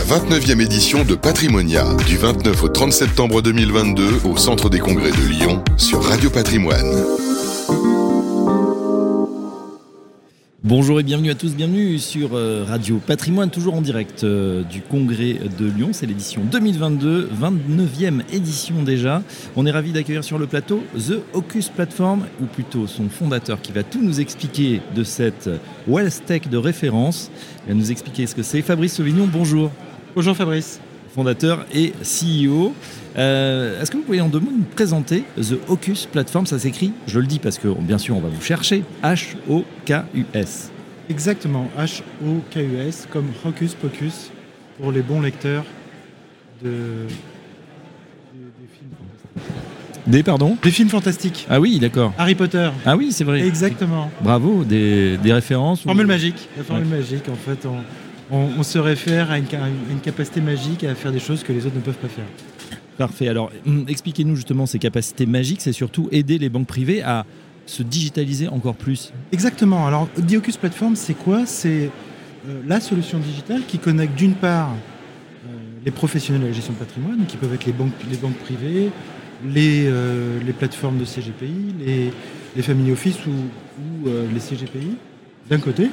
la 29e édition de Patrimonia, du 29 au 30 septembre 2022 au Centre des Congrès de Lyon sur Radio Patrimoine. Bonjour et bienvenue à tous, bienvenue sur euh, Radio Patrimoine, toujours en direct euh, du Congrès de Lyon. C'est l'édition 2022, 29e édition déjà. On est ravi d'accueillir sur le plateau The Ocus Platform, ou plutôt son fondateur qui va tout nous expliquer de cette Wealth Tech de référence. Il va nous expliquer ce que c'est. Fabrice Sauvignon, bonjour. Bonjour Fabrice. Fondateur et CEO. Euh, est-ce que vous pouvez en deux mots nous présenter The Ocus Platform? Ça s'écrit, je le dis parce que bien sûr on va vous chercher, H-O-K-U-S. Exactement, H-O-K-U-S, comme Hocus Pocus pour les bons lecteurs de, des, films fantastiques. Des, pardon? Des films fantastiques. Ah oui, d'accord. Harry Potter. Ah oui, c'est vrai. Exactement. Bravo, des, des références. Formule ou... magique. La formule magique, en fait, on, on, on se réfère à une, une capacité magique à faire des choses que les autres ne peuvent pas faire. Parfait. Alors, hum, expliquez-nous justement ces capacités magiques. C'est surtout aider les banques privées à se digitaliser encore plus. Exactement. Alors, Diocus Platform, c'est quoi? C'est euh, la solution digitale qui connecte d'une part euh, les professionnels de la gestion de patrimoine, qui peuvent être les banques, les banques privées, les, euh, les plateformes de CGPI, les, les family office ou, ou les CGPI, d'un côté,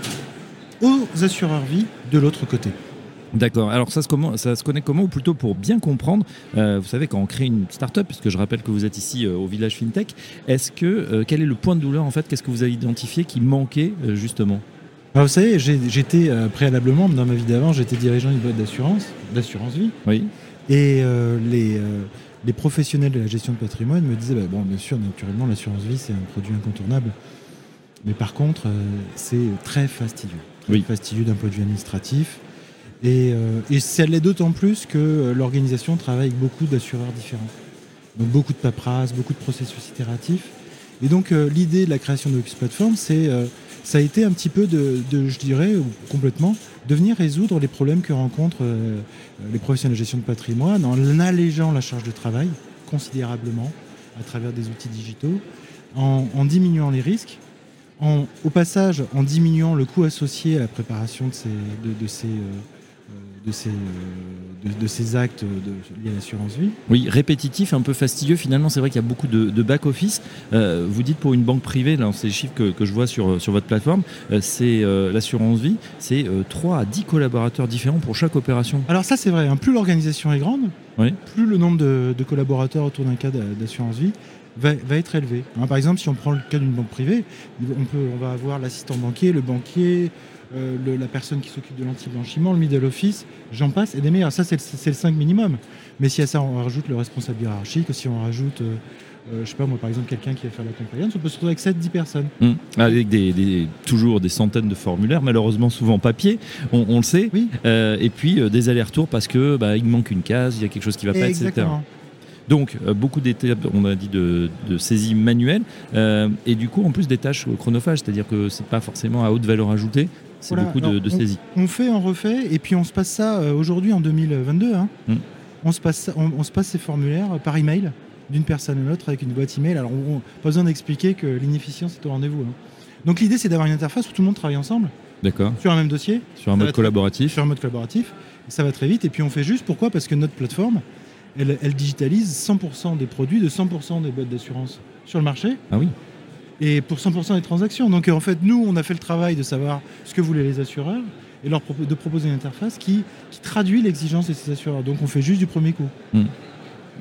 aux assureurs vie de l'autre côté. D'accord. Alors ça se, comment, ça se connecte comment Ou plutôt pour bien comprendre, euh, vous savez, quand on crée une start-up, puisque je rappelle que vous êtes ici euh, au village FinTech, est-ce que, euh, quel est le point de douleur en fait Qu'est-ce que vous avez identifié qui manquait justement? Alors, vous savez, j'étais préalablement, dans ma vie d'avant, j'étais dirigeant d'une boîte d'assurance, d'assurance vie. Oui. Et les, les professionnels de la gestion de patrimoine me disaient, bah, bon, bien sûr, naturellement, l'assurance vie, c'est un produit incontournable. Mais par contre, c'est très fastidieux. Oui. fastidieux d'un point de vue administratif. Et, euh, et ça l'est d'autant plus que euh, l'organisation travaille avec beaucoup d'assureurs différents. Donc beaucoup de paperasse, beaucoup de processus itératifs. Et donc euh, l'idée de la création de Lux Platform, c'est, euh, ça a été un petit peu de, de, je dirais, ou complètement, de venir résoudre les problèmes que rencontrent euh, les professionnels de gestion de patrimoine en allégeant la charge de travail considérablement à travers des outils digitaux, en diminuant les risques, en, au passage en diminuant le coût associé à la préparation de ces, de, de ces, de ces, de, de ces actes de, liés à l'assurance vie. Oui, répétitif, un peu fastidieux. Finalement, c'est vrai qu'il y a beaucoup de, de back-office. Euh, vous dites pour une banque privée, là, c'est les chiffres que, que je vois sur, sur votre plateforme, euh, c'est euh, l'assurance vie, c'est euh, 3 à 10 collaborateurs différents pour chaque opération. Alors ça c'est vrai, hein, plus l'organisation est grande, Oui. plus le nombre de, de collaborateurs autour d'un cas d'a- d'assurance vie va, va être élevé. Hein, par exemple, si on prend le cas d'une banque privée, on, peut, on va avoir l'assistant banquier, le banquier, euh, le- la personne qui s'occupe de l'anti-blanchiment, le middle office, j'en passe, et des meilleurs. Ça c'est le, le 5 minimum. Mais si à ça on rajoute le responsable hiérarchique, si on rajoute, euh, euh, je sais pas moi par exemple quelqu'un qui va faire la compliance, on peut se retrouver avec 7-10 personnes. Hum. Avec des, des- toujours des centaines de formulaires, malheureusement souvent papier, on, on le sait. Oui. Euh, et puis euh, des allers-retours parce que bah, il manque une case, il y a quelque chose qui va pas, etc. Donc euh, beaucoup d'étapes, on a dit de, de saisie manuelle, euh, et du coup en plus des tâches chronophages, c'est-à-dire que c'est pas forcément à haute valeur ajoutée, c'est Voilà. beaucoup de, Alors, de on- saisie. On fait, on refait, et puis on se passe ça euh, aujourd'hui en 2022. hein. Mm. On, se passe, ça- on, on se passe ces formulaires par email d'une personne à l'autre avec une boîte email. Alors, on, on- pas besoin d'expliquer que l'inefficience est au rendez-vous. hein. Donc, l'idée, c'est d'avoir une interface où tout le monde travaille ensemble D'accord. sur un même dossier, Sur un mode collaboratif. sur un mode collaboratif. Ça va très vite, et puis on fait juste pourquoi? Parce que notre plateforme, elle, elle digitalise 100% des produits de 100% des boîtes d'assurance sur le marché Ah oui. et pour 100% des transactions. Donc euh, en fait, nous, on a fait le travail de savoir ce que voulaient les assureurs et leur de proposer une interface qui, qui traduit l'exigence de ces assureurs. Donc on fait juste du premier coup.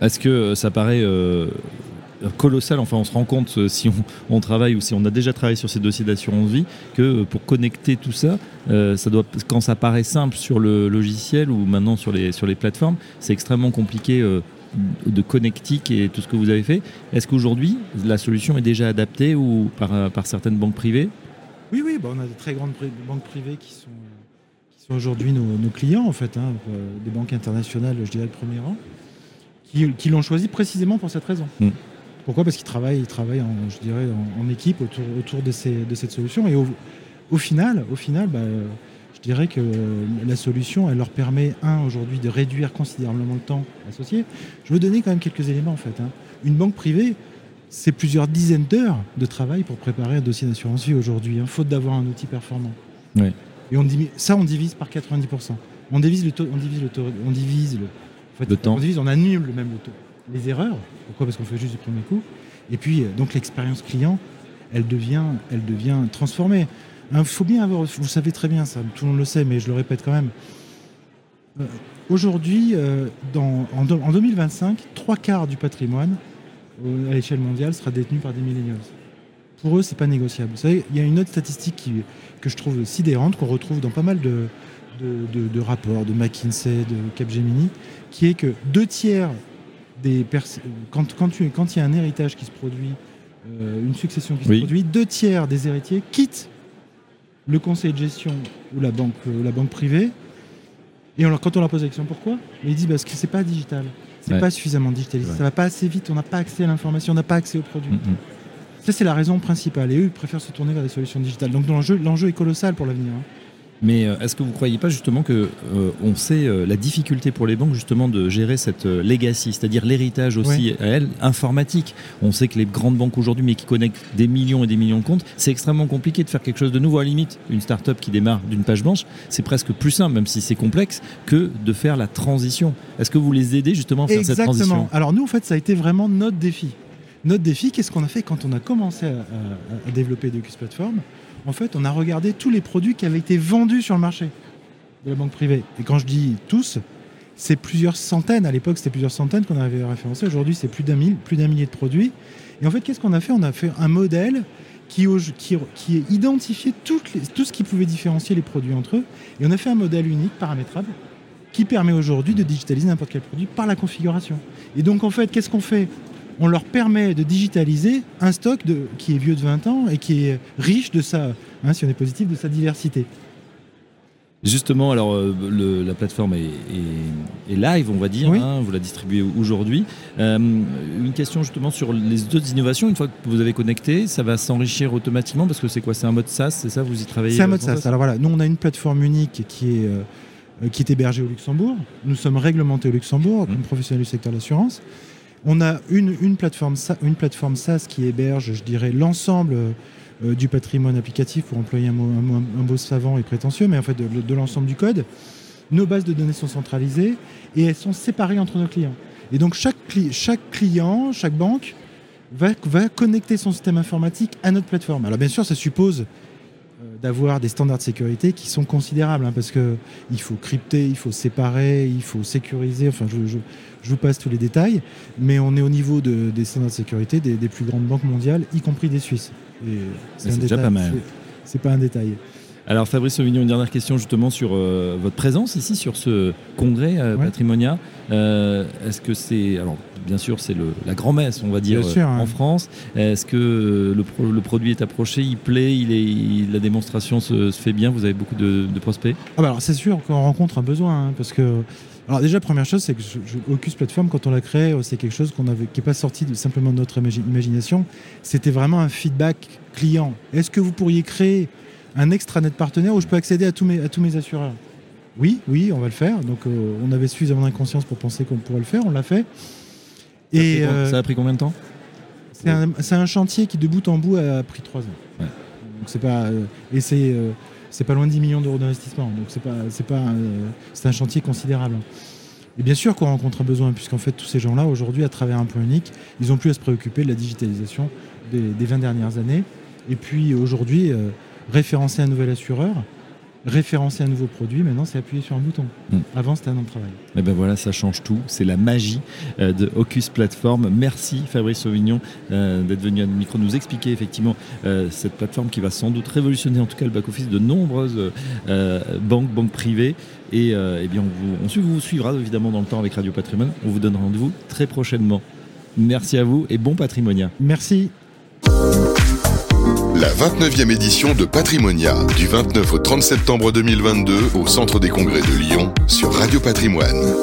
Est-ce que euh, ça paraît euh, colossal Enfin, on se rend compte euh, si on, on travaille ou si on a déjà travaillé sur ces dossiers d'assurance vie que euh, pour connecter tout ça, euh, ça doit, quand ça paraît simple sur le logiciel ou maintenant sur les, sur les plateformes, c'est extrêmement compliqué euh, de connectique et tout ce que vous avez fait. Est-ce qu'aujourd'hui, la solution est déjà adaptée ou par, par certaines banques privées? Oui, oui, bah, on a de très grandes banques privées qui sont, qui sont aujourd'hui nos, nos clients, en fait, hein, des banques internationales, je dirais, le premier rang, qui, qui l'ont choisi précisément pour cette raison. Mm. Pourquoi? Parce qu'ils travaillent, ils travaillent en, je dirais, en, en équipe autour, autour de, ces, de cette solution. Et au, au final, au final bah, je dirais que la solution, elle leur permet, un, aujourd'hui, de réduire considérablement le temps associé. Je veux donner quand même quelques éléments, en fait. hein. Une banque privée, c'est plusieurs dizaines d'heures de travail pour préparer un dossier d'assurance vie aujourd'hui, hein, faute d'avoir un outil performant. Ouais. Et on, ça, on divise par 90%. on divise le taux, on divise le taux, on divise le, en fait, Le temps. on divise, on annule le même le taux. Les erreurs, pourquoi? Parce qu'on fait juste du premier coup. Et puis euh, donc l'expérience client, elle devient, elle devient transformée. Il faut bien avoir, vous savez très bien ça, tout le monde le sait, mais je le répète quand même. Euh, Aujourd'hui, euh, en, deux- en 2025, trois quarts du patrimoine à l'échelle mondiale sera détenu par des millennials. Pour eux, c'est pas négociable. Vous savez, il y a une autre statistique que je trouve sidérante, qu'on retrouve dans pas mal de rapports, de McKinsey, de Capgemini, qui est que deux tiers des quand, quand, tu- quand il y a un héritage qui se produit, euh, une succession qui Oui. se produit, deux tiers des héritiers quittent le conseil de gestion ou la banque, euh, la banque privée. Et on leur- quand on leur pose la question pourquoi, ils disent parce que c'est pas digital, c'est Ouais. pas suffisamment digitalisé, Ouais. ça va pas assez vite, on n'a pas accès à l'information, on n'a pas accès aux produits. Mm. Ça, c'est la raison principale. Et eux, ils préfèrent se tourner vers des solutions digitales. Donc l'enjeu, l'enjeu est colossal pour l'avenir. hein. Mais euh, est-ce que vous ne croyez pas justement que euh, on sait euh, la difficulté pour les banques justement de gérer cette euh, legacy, c'est-à-dire l'héritage aussi à elle informatique? On sait que les grandes banques aujourd'hui, mais qui connectent des millions et des millions de comptes, c'est extrêmement compliqué de faire quelque chose de nouveau. À la limite, une start-up qui démarre d'une page blanche, c'est presque plus simple, même si c'est complexe, que de faire la transition. Est-ce que vous les aidez justement à faire cette Exactement. transition? Alors nous, en fait, ça a été vraiment notre défi. Notre défi, qu'est-ce qu'on a fait quand on a commencé à, à- à développer Docus Platform? En fait, on a regardé tous les produits qui avaient été vendus sur le marché de la banque privée. Et quand je dis tous, c'est plusieurs centaines. À l'époque, c'était plusieurs centaines qu'on avait référencé. Aujourd'hui, c'est plus d'un plus millier de produits. Et en fait, qu'est-ce qu'on a fait? On a fait un modèle qui, identifiait tout ce qui pouvait différencier les produits entre eux. Et on a fait un modèle unique, paramétrable, qui permet aujourd'hui de digitaliser n'importe quel produit par la configuration. Et donc, en fait, qu'est-ce qu'on fait? On leur permet de digitaliser un stock de, qui est vieux de 20 ans et qui est riche de sa, hein, si on est positif, de sa diversité. Justement, alors euh, le- la plateforme est, est- est live, on va dire. Oui. hein, vous la distribuez aujourd'hui. Euh, une question justement sur les autres innovations. Une fois que vous avez connecté, ça va s'enrichir automatiquement parce que c'est quoi? C'est un mode SaaS, c'est ça? Vous y travaillez C'est un mode SaaS. Alors voilà, nous on a une plateforme unique qui est, euh, qui est hébergée au Luxembourg. Nous sommes réglementés au Luxembourg comme Mhm. professionnels du secteur de l'assurance. On a une, plateforme, SaaS qui héberge, je dirais, l'ensemble euh, du patrimoine applicatif, pour employer un mot, un mot- savant et prétentieux, mais en fait de, l'ensemble du code. Nos bases de données sont centralisées et elles sont séparées entre nos clients. Et donc chaque, cli- chaque client, chaque banque va, va connecter son système informatique à notre plateforme. Alors bien sûr, ça suppose d'avoir des standards de sécurité qui sont considérables, hein, parce que il faut crypter, il faut séparer, il faut sécuriser. Enfin, je, je- je vous passe tous les détails, mais on est au niveau de- des standards de sécurité des, des plus grandes banques mondiales, y compris des Suisses. C'est un déjà détail, pas mal. c'est- C'est pas un détail. Alors Fabrice Sauvignon, une dernière question justement sur euh, votre présence ici sur ce congrès euh, Ouais. Patrimonia. Euh, Est-ce que c'est alors bien sûr c'est la grand-messe on va dire sûr, hein. en France. Est-ce que le, pro- le produit est approché, il plaît, il est, il- la démonstration se, se fait bien Vous avez beaucoup de, de prospects? Ah bah alors c'est sûr qu'on rencontre un besoin, hein, parce que alors déjà première chose c'est que je, je- Ocus Platform quand on l'a créé euh, c'est quelque chose qu'on avait qui est pas sorti de, simplement de notre imagi- imagination, c'était vraiment un feedback client. Est-ce que vous pourriez créer un extranet partenaire où je peux accéder à tous mes à tous mes assureurs? Oui, oui, on va le faire. Donc euh, on avait suffisamment d'inconscience pour penser qu'on pourrait le faire, on l'a fait. Ça, a Et pris, euh, ça a pris combien de temps c'est un, chantier qui de bout en bout a pris trois ans. Ouais. Donc c'est pas euh, et c'est euh, c'est pas loin de 10 millions d'euros d'investissement. Donc c'est pas c'est pas c'est un chantier considérable. Et bien sûr qu'on rencontre un besoin puisqu'en fait tous ces gens-là aujourd'hui à travers un plan unique, ils ont plus à se préoccuper de la digitalisation des, des 20 dernières années. Et puis aujourd'hui référencer un nouvel assureur, référencer un nouveau produit, maintenant c'est appuyer sur un bouton. Mm. Avant c'était un an de travail. Et ben voilà, ça change tout. C'est la magie euh, de Ocus Platform. Merci Fabrice Sauvignon euh, d'être venu à notre micro nous expliquer effectivement euh, cette plateforme qui va sans doute révolutionner en tout cas le back-office de nombreuses banques, banques privées. Et eh bien, on vous, on su- vous suivra évidemment dans le temps avec Radio Patrimoine. On vous donne rendez-vous très prochainement. Merci à vous et bon patrimonia. Merci. La 29e édition de Patrimonia, du 29 au 30 septembre 2022 au Centre des Congrès de Lyon sur Radio Patrimoine.